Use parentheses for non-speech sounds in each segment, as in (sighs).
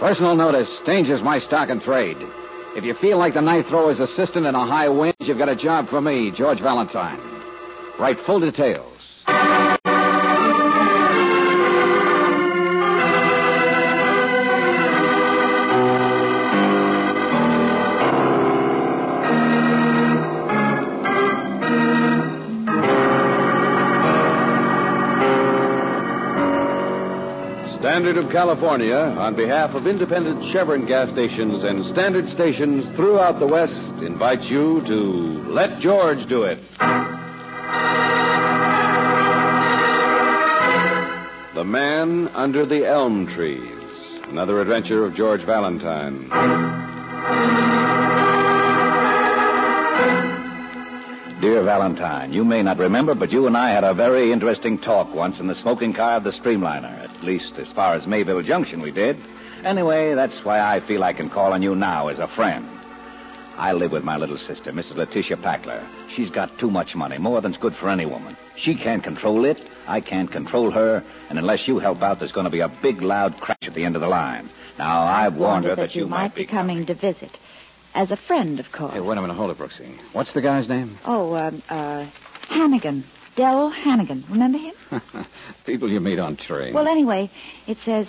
Personal notice. Danger's my stock and trade. If you feel like the knife thrower's assistant in a high wind, you've got a job for me, George Valentine. Write full details. Of California, on behalf of independent Chevron gas stations and standard stations throughout the West, invites you to Let George Do It. The Man Under the Elm Trees. Another adventure of George Valentine. Dear Valentine, you may not remember, but you and I had a very interesting talk once in the smoking car of the Streamliner. At least, as far as Mayville Junction, we did. Anyway, that's why I feel I can call on you now as a friend. I live with my little sister, Mrs. Letitia Packler. She's got too much money, more than's good for any woman. She can't control it. I can't control her. And unless you help out, there's going to be a big, loud crash at the end of the line. Now, I've warned her that, you might be coming to visit. As a friend, of course. Hey, wait a minute. Hold it, Brooksie. What's the guy's name? Oh, um, uh, Hannigan. Dell Hannigan. Remember him? (laughs) People you meet on train. Well, anyway, it says,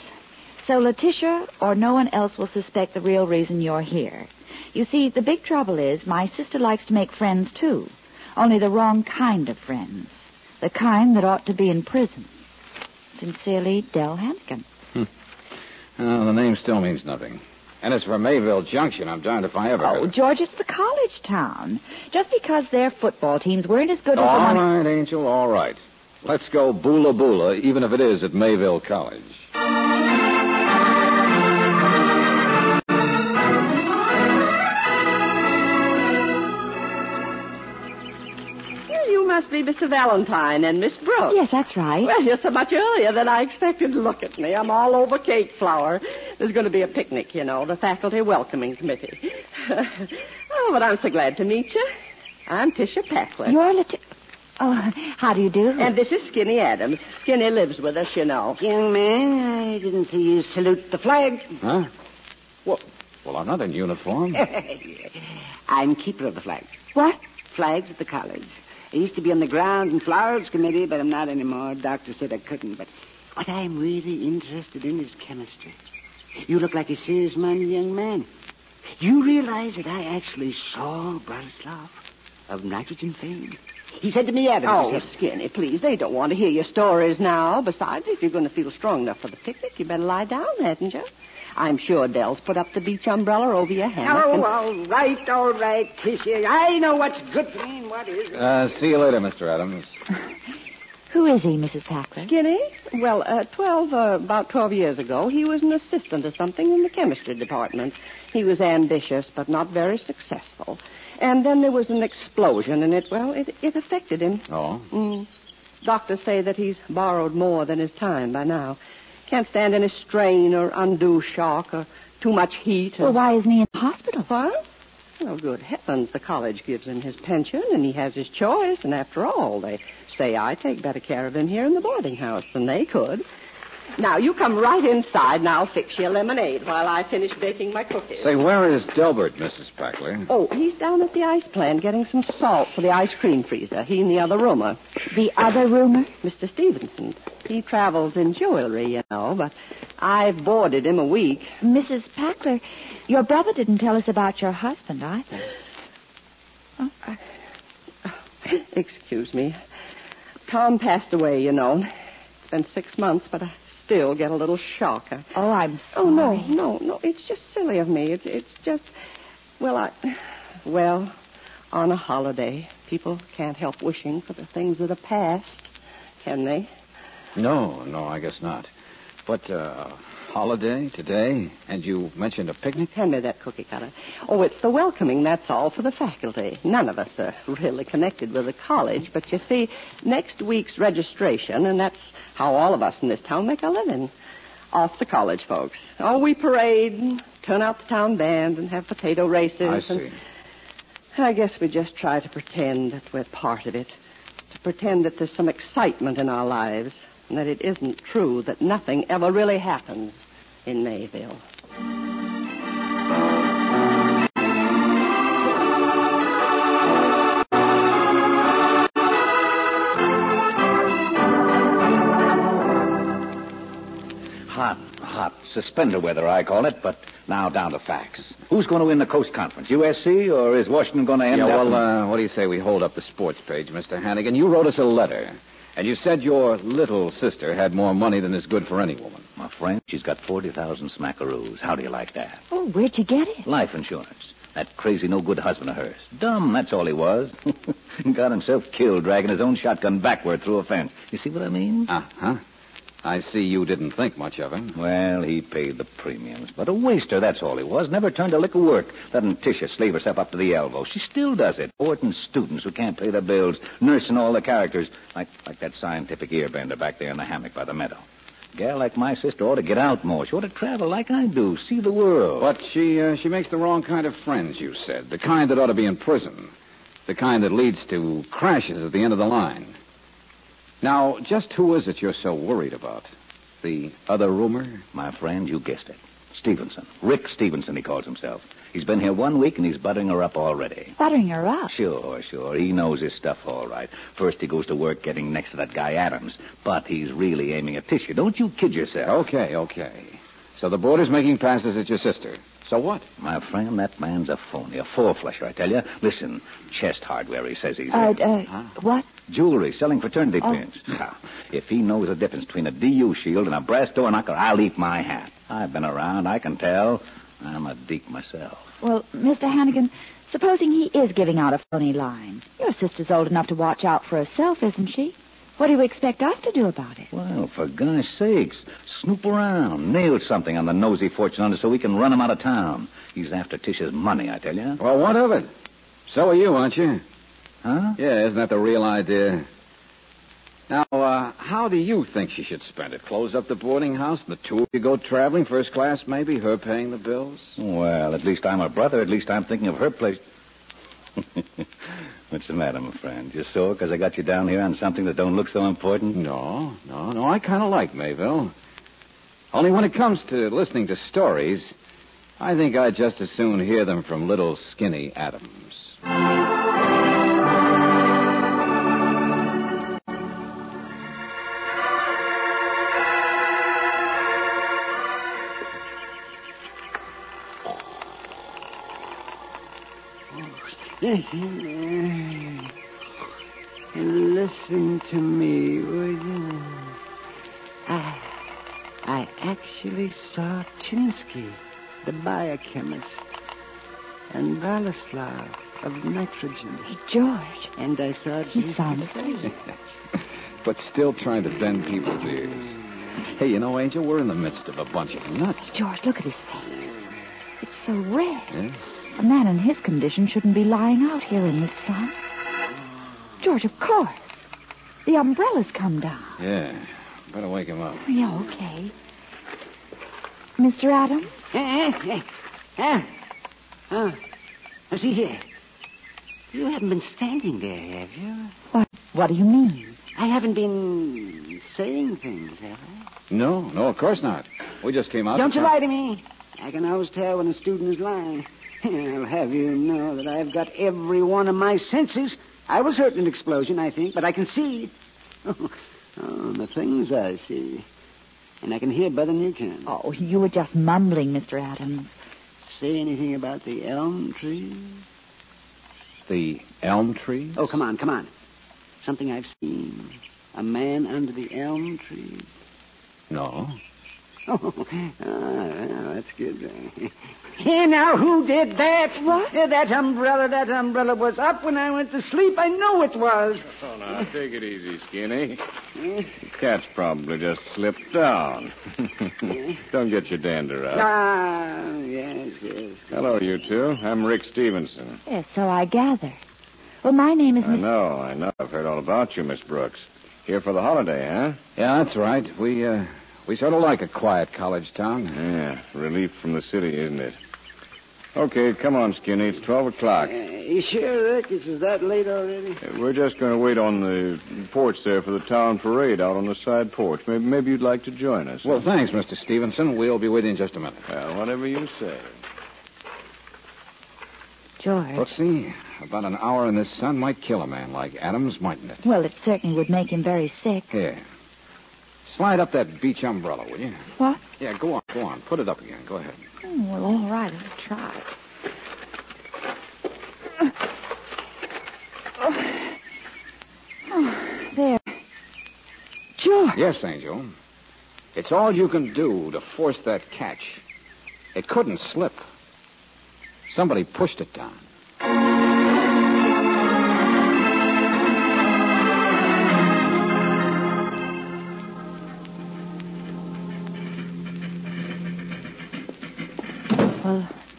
so Letitia or no one else will suspect the real reason you're here. You see, the big trouble is my sister likes to make friends, too. Only the wrong kind of friends. The kind that ought to be in prison. Sincerely, Dell Hannigan. Oh, the name still means nothing. And it's for Mayville Junction, I'm darned if I ever Oh. George, it's the college town. Just because their football teams weren't as good as the All right, Angel, all right. Let's go boola boola, even if it is at Mayville College. Be Mr. Valentine and Miss Brooks. Yes, that's right. Well, you're so much earlier than I expected. Look at me. I'm all over cake flour. There's going to be a picnic, you know, the faculty welcoming committee. (laughs) oh, but I'm so glad to meet you. I'm Tisha Packler. You're Leti... Oh, how do you do? And this is Skinny Adams. Skinny lives with us, you know. Young man, I didn't see you salute the flag. Huh? Well, well, I'm not in uniform. (laughs) I'm keeper of the flag. What? Flags at the college. I used to be on the grounds and flowers committee, but I'm not anymore. Doctor said I couldn't. But what I'm really interested in is chemistry. You look like a serious-minded young man. You realize that I actually saw Bratislav of nitrogen fame? He said to me, Adams, Oh, said, Skinny, please. They don't want to hear your stories now. Besides, if you're going to feel strong enough for the picnic, you better lie down, hadn't you? I'm sure Dell's put up the beach umbrella over your hammock. Oh, and- all right, all right, Tisha. I know what's good for me and what isn't. Uh, see you later, Mr. Adams. (laughs) Who is he, Mrs. Packler? Skinny? Well, uh, 12, uh, about 12 years ago, he was an assistant or something in the chemistry department. He was ambitious, but not very successful. And then there was an explosion, and it, well, it, it affected him. Oh? Mm. Doctors say that he's borrowed more than his time by now. Can't stand any strain or undue shock or too much heat. Or... Well, why isn't he in the hospital? What? Well, good heavens, the college gives him his pension, and he has his choice. And after all, they say I take better care of him here in the boarding house than they could. Now, you come right inside, and I'll fix you a lemonade while I finish baking my cookies. Say, where is Delbert, Mrs. Packler? Oh, he's down at the ice plant getting some salt for the ice cream freezer. He and the other roomer, The other rumor? Mr. Stevenson. He travels in jewelry, you know, but I've boarded him a week. Mrs. Packler, your brother didn't tell us about your husband either. Excuse me. Tom passed away, you know. It's been six months, but I still get a little shock. I... Oh, I'm sorry. Oh, no, no, no. It's just silly of me. It's, it's just, well, I, well, on a holiday, people can't help wishing for the things of the past, can they? No, no, I guess not. But, uh, holiday today, and you mentioned a picnic? Hand me that cookie cutter. Oh, it's the welcoming, that's all, for the faculty. None of us are really connected with the college, but you see, next week's registration, and that's how all of us in this town make a living. Off the college folks. Oh, we parade, and turn out the town band, and have potato races. I and- see. I guess we just try to pretend that we're part of it. To pretend that there's some excitement in our lives, and that it isn't true, that nothing ever really happens. in Mayville. Hot, hot. Suspender weather, I call it. But now down to facts. Who's going to win the Coast Conference? USC, or is Washington going to end Yeah, up... well, uh, what do you say we hold up the sports page, Mr. Hannigan? You wrote us a letter, and you said your little sister had more money than is good for any woman. My friend, she's got 40,000 smackaroos. How do you like that? Oh, where'd you get it? Life insurance. That crazy, no good husband of hers. Dumb, that's all he was. (laughs) Got himself killed dragging his own shotgun backward through a fence. You see what I mean? Uh-huh. I see you didn't think much of him. Well, he paid the premiums. But a waster, that's all he was. Never turned a lick of work. Letting Tisha slave herself up to the elbow. She still does it. Boarding students who can't pay their bills, nursing all the characters, like like that scientific earbender back there in the hammock by the meadow. A gal like my sister ought to get out more. She ought to travel like I do, see the world. But she uh, she makes the wrong kind of friends, you said. The kind that ought to be in prison. The kind that leads to crashes at the end of the line. Now, just who is it you're so worried about? The other rumor? My friend, you guessed it. Stevenson. Rick Stevenson, he calls himself. He's been here one week and he's buttering her up already. Buttering her up. Sure, sure. He knows his stuff all right. First he goes to work getting next to that guy Adams. But he's really aiming at Tisha. Don't you kid yourself. Okay, okay. So the boarder's making passes at your sister. So what? My friend, that man's a phony, a four-flusher, I tell you. Listen, chest hardware, he says he's Uh, in. uh, what? Jewelry, selling fraternity Oh. pins. If he knows the difference between a DU shield and a brass door knocker, I'll eat my hat. I've been around, I can tell. I'm a Deke myself. Well, Mr. Hannigan, supposing he is giving out a phony line. Your sister's old enough to watch out for herself, isn't she? What do you expect us to do about it? Well, for gosh sakes, snoop around, nail something on the nosy fortune hunter so we can run him out of town. He's after Tisha's money, I tell you. Well, what of it? So are you, aren't you? Huh? Yeah, isn't that the real idea? Now, uh, how do you think she should spend it? Close up the boarding house, and the two of you go traveling, first class maybe, her paying the bills? Well, at least I'm her brother. At least I'm thinking of her place. (laughs) What's the matter, my friend? You sore because I got you down here on something that don't look so important? No, no, no. I kind of like Mayville. Only when it comes to listening to stories, I think I'd just as soon hear them from little skinny Adams. Mm. Listen to me, would you? I, I actually saw Chinsky, the biochemist, and Valislav of nitrogen. George, And I saw he sounds (laughs) asleep. but still trying to bend people's ears. Hey, you know, Angel, we're in the midst of a bunch of nuts. George, look at his face. It's so red. Yeah? A man in his condition shouldn't be lying out here in the sun. George, of course. The umbrella's come down. Yeah. Better wake him up. Yeah, okay. Mr. Adams? Eh, eh, eh. Ah. Oh. Now, see here. You haven't been standing there, have you? What, what do you mean? I haven't been saying things, have I? No, no, of course not. We just came out. Don't you talk- lie to me. I can always tell when a student is lying. I'll have you know that I've got every one of my senses. I was hurt in an explosion, I think, but I can see. (laughs) Oh, oh, the things I see. And I can hear better than you can. Oh, you were just mumbling, Mr. Adams. Say anything about the elm tree? The elm tree? Oh, come on, come on. Something I've seen. A man under the elm tree. No. (laughs) Oh, ah, well, that's good. (laughs) Here now, who did that? What? that umbrella, that umbrella was up when I went to sleep. I know it was. Oh, now, (laughs) take it easy, Skinny. The cat's probably just slipped down. (laughs) Don't get your dander up. Ah, yes, yes. Hello, you two. I'm Rick Stevenson. Yes, so I gather. Well, my name is I Miss... know, I know. I've heard all about you, Miss Brooks. Here for the holiday, huh? Yeah, that's right. We, uh, we sort of like a quiet college town. Yeah, relief from the city, isn't it? Okay, come on, Skinny. It's 12 o'clock. Uh, you sure, Rick? It's that late already? Uh, We're just going to wait on the porch there for the town parade out on the side porch. Maybe, maybe you'd like to join us. Well, thanks, Mr. Stevenson. We'll be with you in just a minute. Well, whatever you say. George. Brooksie, about an hour in this sun might kill a man like Adams, mightn't it? Well, it certainly would make him very sick. Here. Slide up that beach umbrella, will you? What? Yeah, go on, go on. Put it up again. Go ahead. Oh, well, all right. I'll try. Oh. (sighs) Oh, there. George. Yes, Angel. It's all you can do to force that catch. It couldn't slip. Somebody pushed it down.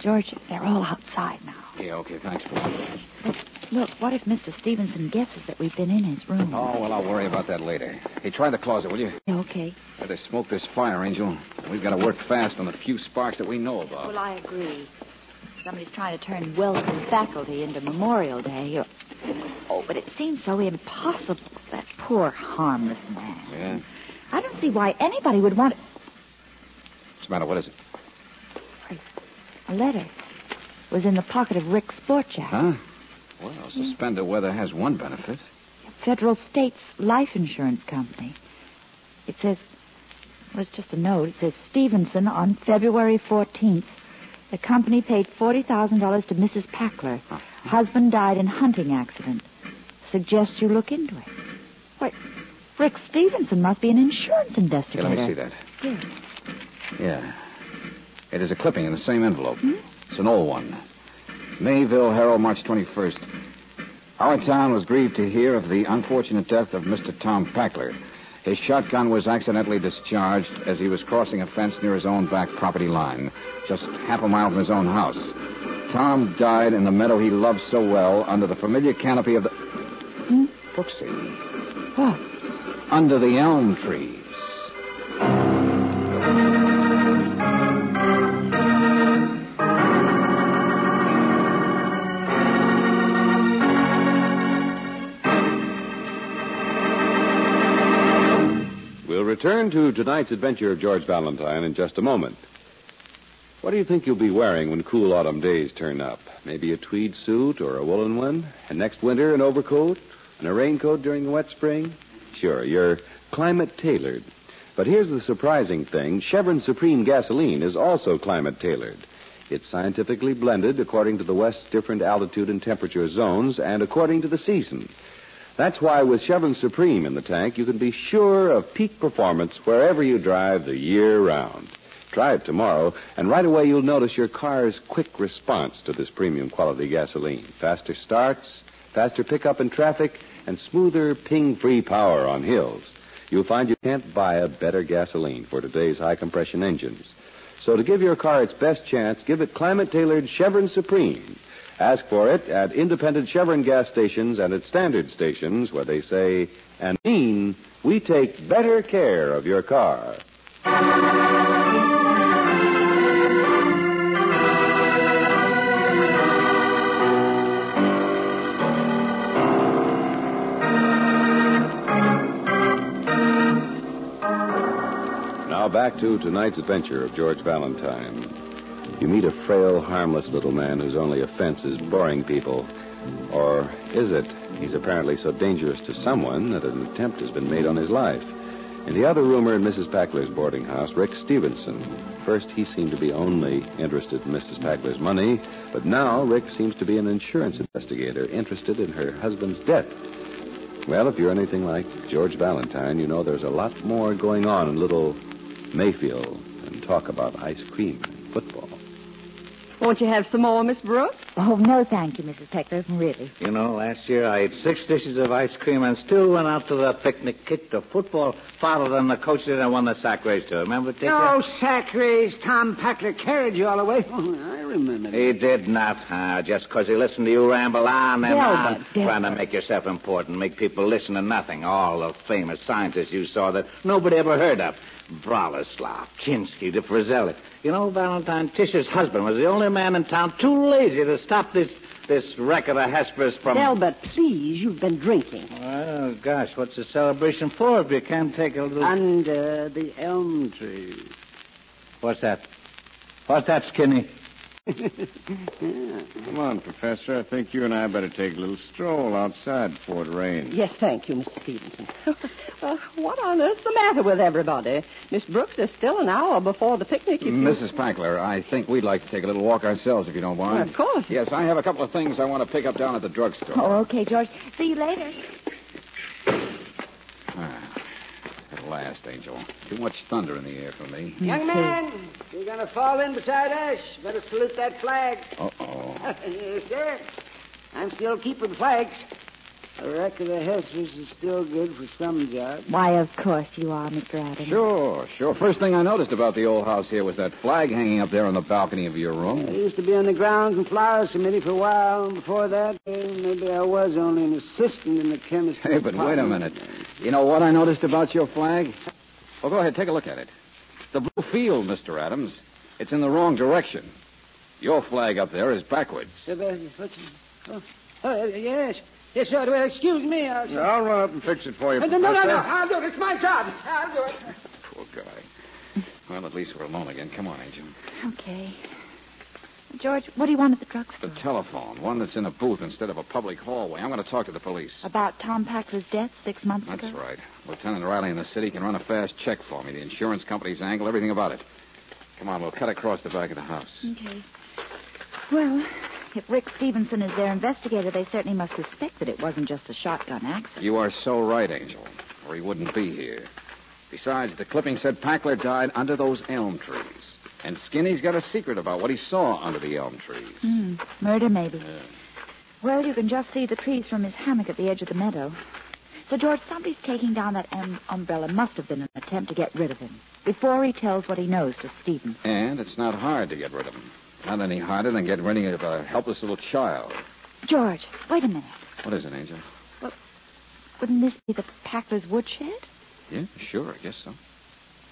George, they're all outside now. Yeah, okay, thanks, Brooksie. Look, look, what if Mr. Stevenson guesses that we've been in his room? Oh, well, I'll worry about that later. Hey, try the closet, will you? Okay. Better smoke this fire, Angel. We've got to work fast on the few sparks that we know about. Well, I agree. Somebody's trying to turn welcome faculty into Memorial Day. Oh, but it seems so impossible. That poor, harmless man. Yeah? I don't see why anybody would want What's the matter? What is it? A letter. Was in the pocket of Rick's sport jacket. Huh? Well, suspended weather has one benefit. Federal States Life Insurance Company. It says, well, it's just a note. It says, Stevenson, on February 14th, the company paid $40,000 to Mrs. Packler. Uh-huh. Husband died in hunting accident. Suggest you look into it. Why, Rick Stevenson must be an insurance Here, investigator. let me see that. Here. Yeah. It is a clipping in the same envelope. It's an old one. Mayville Herald, March 21st. Our town was grieved to hear of the unfortunate death of Mr. Tom Packler. His shotgun was accidentally discharged as he was crossing a fence near his own back property line, just half a mile from his own house. Tom died in the meadow he loved so well under the familiar canopy of the. Hmm? Brooksie. What? Under the elm trees. Return to tonight's adventure of George Valentine in just a moment. What do you think you'll be wearing when cool autumn days turn up? Maybe a tweed suit or a woolen one? And next winter, an overcoat and a raincoat during the wet spring? Sure, you're climate tailored. But here's the surprising thing Chevron Supreme gasoline is also climate tailored. It's scientifically blended according to the West's different altitude and temperature zones and according to the season. That's why with Chevron Supreme in the tank, you can be sure of peak performance wherever you drive the year round. Try it tomorrow, and right away you'll notice your car's quick response to this premium quality gasoline. Faster starts, faster pickup in traffic, and smoother ping-free power on hills. You'll find you can't buy a better gasoline for today's high compression engines. So to give your car its best chance, give it climate-tailored Chevron Supreme. Ask for it at independent Chevron gas stations and at standard stations where they say and mean we take better care of your car. Now back to tonight's adventure of George Valentine. You meet a frail, harmless little man whose only offense is boring people. Or is it? He's apparently so dangerous to someone that an attempt has been made on his life. In the other roomer in Mrs. Packler's boarding house, Rick Stevenson. First, he seemed to be only interested in Mrs. Packler's money, but now Rick seems to be an insurance investigator interested in her husband's death. Well, if you're anything like George Valentine, you know there's a lot more going on in little Mayfield than talk about ice cream and football. Won't you have some more, Miss Brooks? Oh, no, thank you, Mrs. Peckler. Really. You know, last year I ate six dishes of ice cream and still went out to the picnic, kicked a football farther than the coach did and won the sack race too. Remember, Dick? Oh, sack race. Tom Packler carried you all the way. (laughs) Oh, I remember that. He did not, huh? Just 'cause he listened to you ramble on and Delbert, on, Delbert. trying to make yourself important, make people listen to nothing. All the famous scientists you saw that nobody ever heard of. Brolislav, Kinsky, de Frizelic. You know, Valentine, Tisha's husband was the only man in town too lazy to stop this this record of a Hesperus from... Delbert, please, you've been drinking. Oh, gosh, what's the celebration for if you can't take a little... Under the elm tree. What's that? What's that, Skinny? Come on, Professor. I think you and I better take a little stroll outside before it rains. Yes, thank you, Mr. Stevenson. well, (laughs) uh, what on earth's the matter with everybody? Miss Brooks is still an hour before the picnic. If you... Mrs. Packler, I think we'd like to take a little walk ourselves, if you don't mind. Well, of course. Yes, I have a couple of things I want to pick up down at the drugstore. Oh, okay, George. See you later. At last, Angel. Too much thunder in the air for me. Young man, you're going to fall in beside us. Better salute that flag. Uh-oh. (laughs) yes, sir. I'm still keeping flags. A record of Hesperus is still good for some jobs. Why, of course you are, Mr. Adams. Sure, sure. First thing I noticed about the old house here was that flag hanging up there on the balcony of your room. I used to be on the Grounds and Flowers Committee for a while. and Before that, eh, maybe I was only an assistant in the chemistry Hey, but wait a minute. You know what I noticed about your flag? Well, go ahead, take a look at it. The blue field, Mr. Adams. It's in the wrong direction. Your flag up there is backwards. Uh, what's- Oh, oh, yes. Yes, sir. Well, excuse me. I'll... I'll run up and fix it for you, Uh, no, no, no, no. I'll do it. It's my job. I'll do it. Poor guy. Well, at least we're alone again. Come on, Angel. Okay. George, what do you want at the drugstore? The telephone, one that's in a booth instead of a public hallway. I'm going to talk to the police. About Tom Packler's death six months That's ago? That's right. Lieutenant Riley in the city can run a fast check for me. The insurance company's angle, everything about it. Come on, we'll cut across the back of the house. Okay. Well, if Rick Stevenson is their investigator, they certainly must suspect that it wasn't just a shotgun accident. You are so right, Angel, or he wouldn't be here. Besides, the clipping said Packler died under those elm trees. And Skinny's got a secret about what he saw under the elm trees. Hmm. Murder, maybe. Well, you can just see the trees from his hammock at the edge of the meadow. So, George, somebody's taking down that um, umbrella must have been an attempt to get rid of him before he tells what he knows to Stevenson. And it's not hard to get rid of him. Not any harder than getting rid of a helpless little child. George, wait a minute. What is it, Angel? Well, Wouldn't this be the Packler's woodshed? Yeah, sure, I guess so.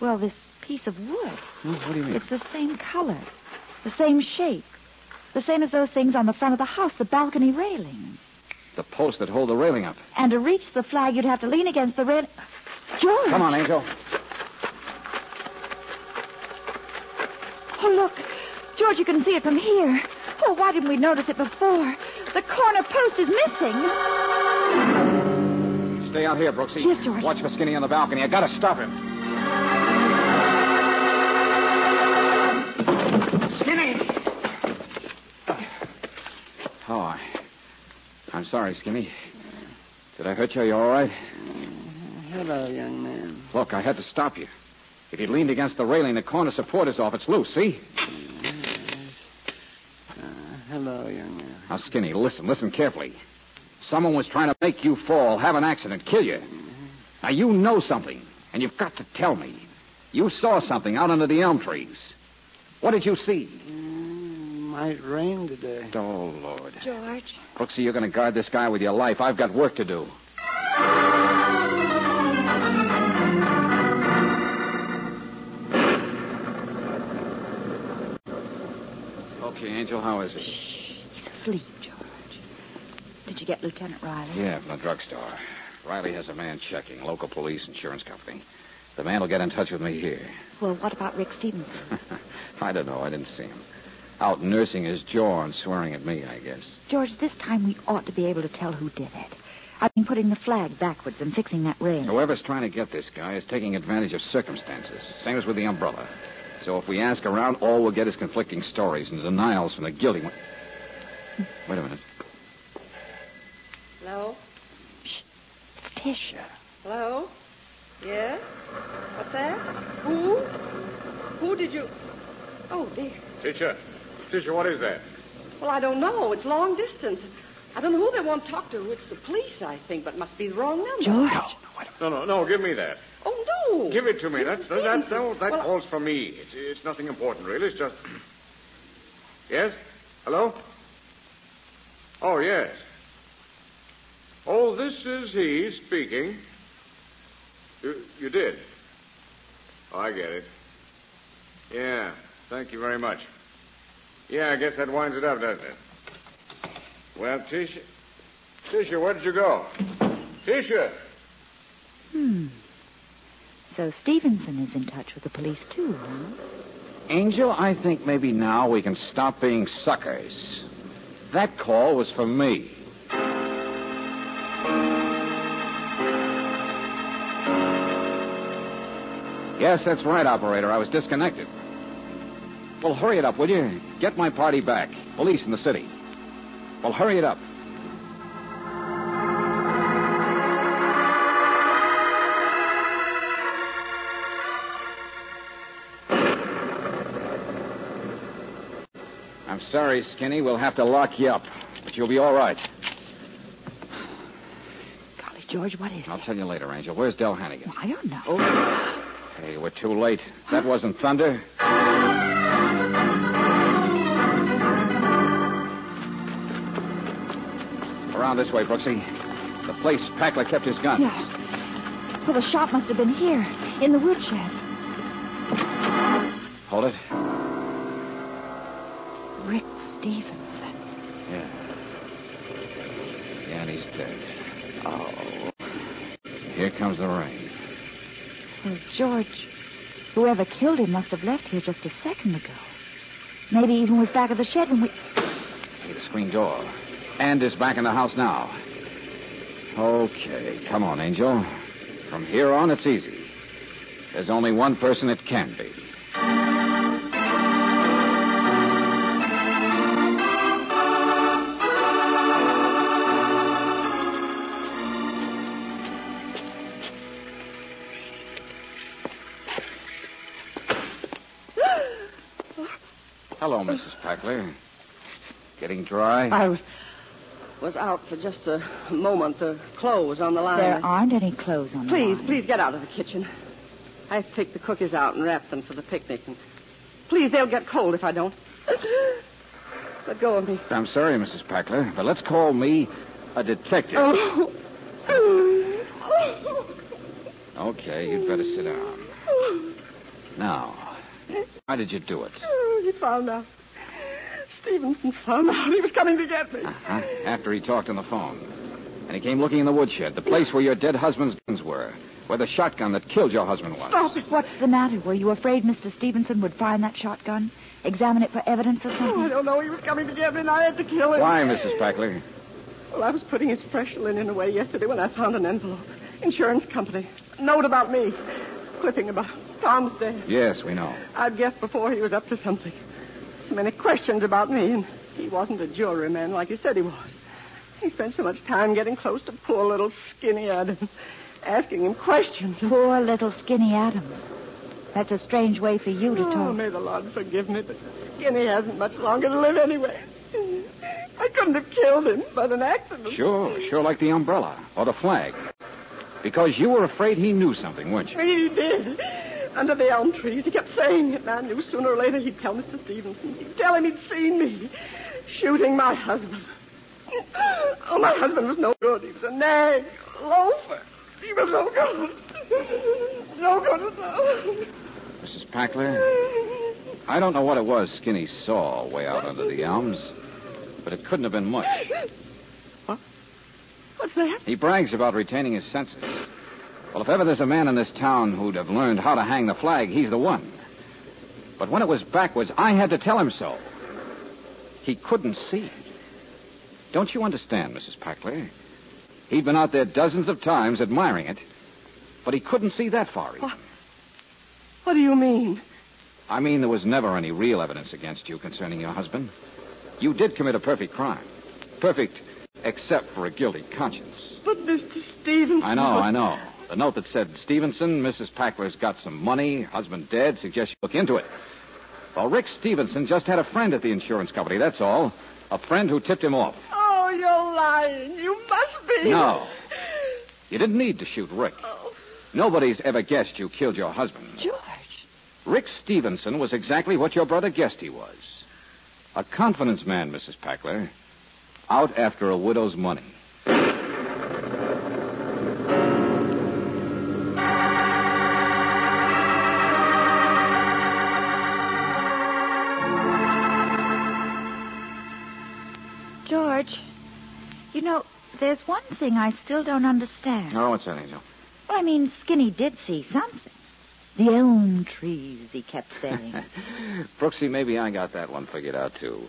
Well, this piece of wood. Well, what do you mean? It's the same color, the same shape, the same as those things on the front of the house, the balcony railing. The posts that hold the railing up. And to reach the flag, you'd have to lean against the rail. George! Come on, Angel. Oh, look. George, you can see it from here. Oh, why didn't we notice it before? The corner post is missing. Stay out here, Brooksie. Yes, George. Watch for Skinny on the balcony. I gotta stop him. Skinny! Oh, I... I'm sorry, Skinny. Did I hurt you? Are you all right? Hello, young man. Look, I had to stop you. If you'd leaned against the railing, the corner support is off. It's loose, see? Uh, hello, young man. Now, Skinny, listen, listen carefully. Someone was trying to make you fall, have an accident, kill you. Now, you know something, and you've got to tell me. You saw something out under the elm trees. What did you see? Mm, might rain today. Oh, Lord. George. Brooksie, you're going to guard this guy with your life. I've got work to do. Okay, Angel, how is he? He's asleep, George. Did you get Lieutenant Riley? Yeah, from the drugstore. Riley has a man checking, local police, insurance company. The man will get in touch with me here. Well, what about Rick Stevenson? (laughs) I don't know. I didn't see him. Out nursing his jaw and swearing at me, I guess. George, this time we ought to be able to tell who did it. I've been putting the flag backwards and fixing that railing. Whoever's trying to get this guy is taking advantage of circumstances. Same as with the umbrella. So if we ask around, all we'll get is conflicting stories and denials from the guilty. one- Wait a minute. Hello? It's Tisha. Hello? Yes? What's that? Who? Who did you... Oh, dear. Teacher, teacher, what is that? Well, I don't know. It's long distance. I don't know who they want to talk to. It's the police, I think, but it must be the wrong number. George. No, no, no. Give me that. Oh, no. Give it to me. Mr. That's that. That, that, that Well, calls for me. It's, it's nothing important, really. It's just. (clears throat) Yes? Hello? Oh, yes. Oh, this is he speaking. You, you did? Oh, I get it. Yeah, thank you very much. Yeah, I guess that winds it up, doesn't it? Well, Tisha. Tisha, where did you go? Tisha! Hmm. So Stevenson is in touch with the police, too, huh? Angel, I think maybe now we can stop being suckers. That call was for me. Yes, that's right, operator. I was disconnected. Well, hurry it up, will you? Get my party back. Police in the city. Well, hurry it up. I'm sorry, Skinny. We'll have to lock you up. But you'll be all right. Golly, George, what is it? I'll it? tell you later, Angel. Where's Dell Hannigan? I don't know. Oh. Hey, we're too late. That wasn't thunder. Around this way, Brooksie. The place Packler kept his gun. Yes. Well, the shot must have been here, in the woodshed. Hold it. Rick Stevenson. Yeah. Yeah, and he's dead. Oh. Here comes the rain. Well, George, whoever killed him must have left here just a second ago. Maybe even was back at the shed when we. The screen door. And is back in the house now. Okay, come on, Angel. From here on, it's easy. There's only one person it can be. Oh, Hello, Mrs. Packler. Getting dry? I was was out for just a moment. The clothes on the line. There aren't any clothes on the Please, line. please get out of the kitchen. I have to take the cookies out and wrap them for the picnic. And please, they'll get cold if I don't. (gasps) Let go of me. I'm sorry, Mrs. Packler, but let's call me a detective. Oh. Okay, you'd better sit down. Now, why did you do it? (laughs) He found out. Stevenson found (laughs) out he was coming to get me. Huh? After he talked on the phone. And he came looking in the woodshed, the place where your dead husband's guns were, where the shotgun that killed your husband was. Stop it. What's the matter? Were you afraid Mr. Stevenson would find that shotgun? Examine it for evidence or Oh, I don't know. He was coming to get me, and I had to kill him. Why, Mrs. Packler? Well, I was putting his fresh linen away yesterday when I found an envelope. Insurance company. Note about me. Clipping about Tom's death. Yes, we know. I'd guessed before he was up to something. So many questions about me, and he wasn't a juryman like he said he was. He spent so much time getting close to poor little skinny Adam, asking him questions. Poor little skinny Adams. That's a strange way for you to Oh, talk. may the Lord forgive me, but Skinny hasn't much longer to live anyway. I couldn't have killed him but an accident. Sure, sure like the umbrella or the flag. Because you were afraid he knew something, weren't you? He did. Under the elm trees. He kept saying it, and I knew sooner or later he'd tell Mr. Stevenson. He'd tell him he'd seen me shooting my husband. Oh, my husband was no good. He was a nag, a loafer. He was no good. No good at all. Mrs. Packler, I don't know what it was Skinny saw way out under the elms, but it couldn't have been much. What? What's that? He brags about retaining his senses. Well, if ever there's a man in this town who'd have learned how to hang the flag, he's the one. But when it was backwards, I had to tell him so. He couldn't see. Don't you understand, Mrs. Packley? He'd been out there dozens of times admiring it, but he couldn't see that far even. What? What do you mean? I mean, there was never any real evidence against you concerning your husband. You did commit a perfect crime. Perfect, except for a guilty conscience. But Mr. Stevens. I know, I know. The note that said, Stevenson, Mrs. Packler's got some money, husband dead, suggest you look into it. Well, Rick Stevenson just had a friend at the insurance company, that's all. A friend who tipped him off. Oh, you're lying. You must be. No. You didn't need to shoot Rick. Oh, Nobody's ever guessed you killed your husband. George. Rick Stevenson was exactly what your brother guessed he was. A confidence man, Mrs. Packler. Out after a widow's money. There's one thing I still don't understand. Oh, what's that, Angel? Well, I mean, Skinny did see something. The elm trees, he kept saying. (laughs) Brooksie, maybe I got that one figured out, too.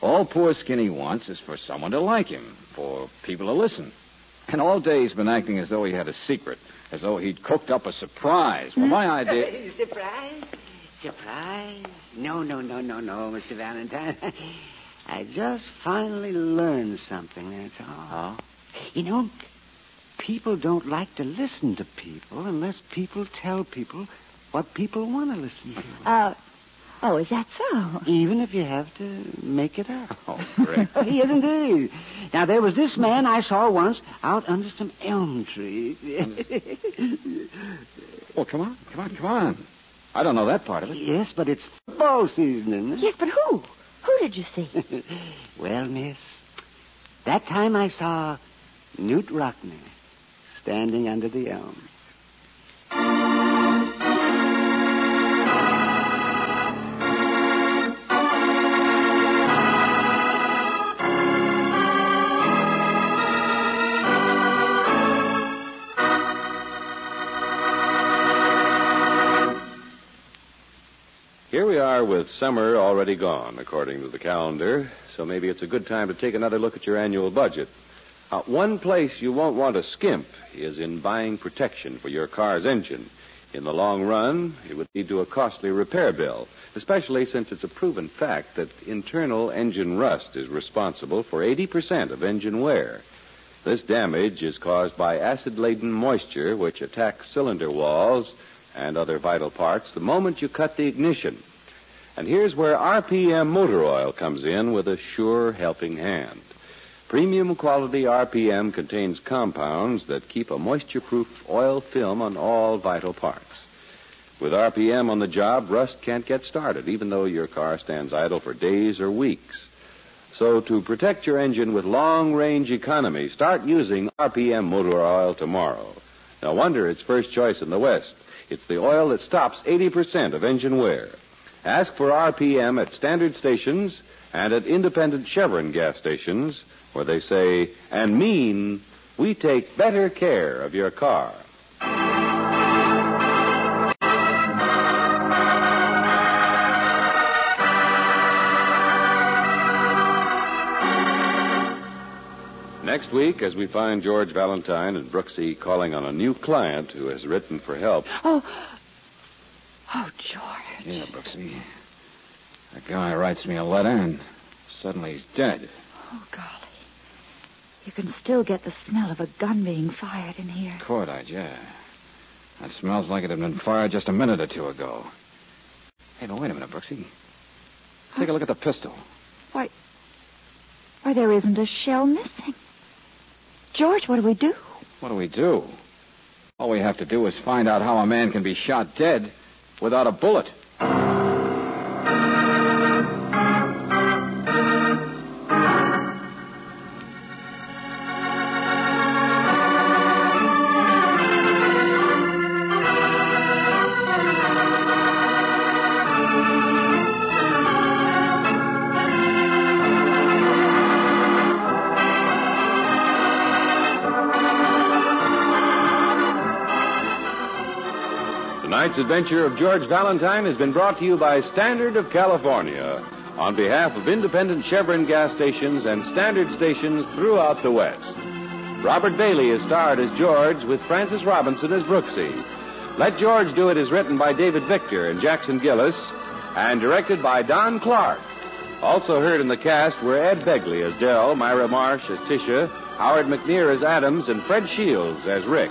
All poor Skinny wants is for someone to like him, for people to listen. And all day he's been acting as though he had a secret, as though he'd cooked up a surprise. Well, my idea. (laughs) Surprise? Surprise? No, no, no, no, no, Mr. Valentine. (laughs) I just finally learned something, that's all. Oh? You know, people don't like to listen to people unless people tell people what people want to listen to. uh, oh, is that so? Even if you have to make it up. Oh, great. (laughs) yes, indeed. Now, there was this man I saw once out under some elm trees. (laughs) Well, come on, come on, come on. I don't know that part of it. yes, but it's football season, isn't it? Yes, but who? Who did you see? (laughs) well, miss, that time I saw Knute Rockne standing under the elms. Here we are with summer already gone, according to the calendar, so maybe it's a good time to take another look at your annual budget. Uh, one place you won't want to skimp is in buying protection for your car's engine. In the long run, it would lead to a costly repair bill, especially since it's a proven fact that internal engine rust is responsible for 80% of engine wear. This damage is caused by acid laden moisture which attacks cylinder walls and other vital parts the moment you cut the ignition. And here's where RPM motor oil comes in with a sure helping hand. Premium quality RPM contains compounds that keep a moisture proof oil film on all vital parts. With RPM on the job, rust can't get started, even though your car stands idle for days or weeks. So to protect your engine with long range economy, start using RPM motor oil tomorrow. No wonder it's first choice in the West. It's the oil that stops 80% of engine wear. Ask for RPM at standard stations and at independent Chevron gas stations where they say and mean we take better care of your car. Next week, as we find George Valentine and Brooksie calling on a new client who has written for help. Oh. Oh, George. Yeah, Brooksie. A guy writes me a letter, and suddenly he's dead. Oh, golly. You can still get the smell of a gun being fired in here. Cordite, yeah. That smells like it had been fired just a minute or two ago. Hey, but wait a minute, Brooksie. Take a look at the pistol. Why, why, there isn't a shell missing. George, what do we do? What do we do? All we have to do is find out how a man can be shot dead without a bullet. Tonight's adventure of George Valentine has been brought to you by Standard of California on behalf of independent Chevron gas stations and standard stations throughout the West. Robert Bailey is starred as George with Frances Robinson as Brooksie. Let George Do It is written by David Victor and Jackson Gillis and directed by Don Clark. Also heard in the cast were Ed Begley as Dell, Myra Marsh as Tisha, Howard McNear as Adams, and Fred Shields as Rick.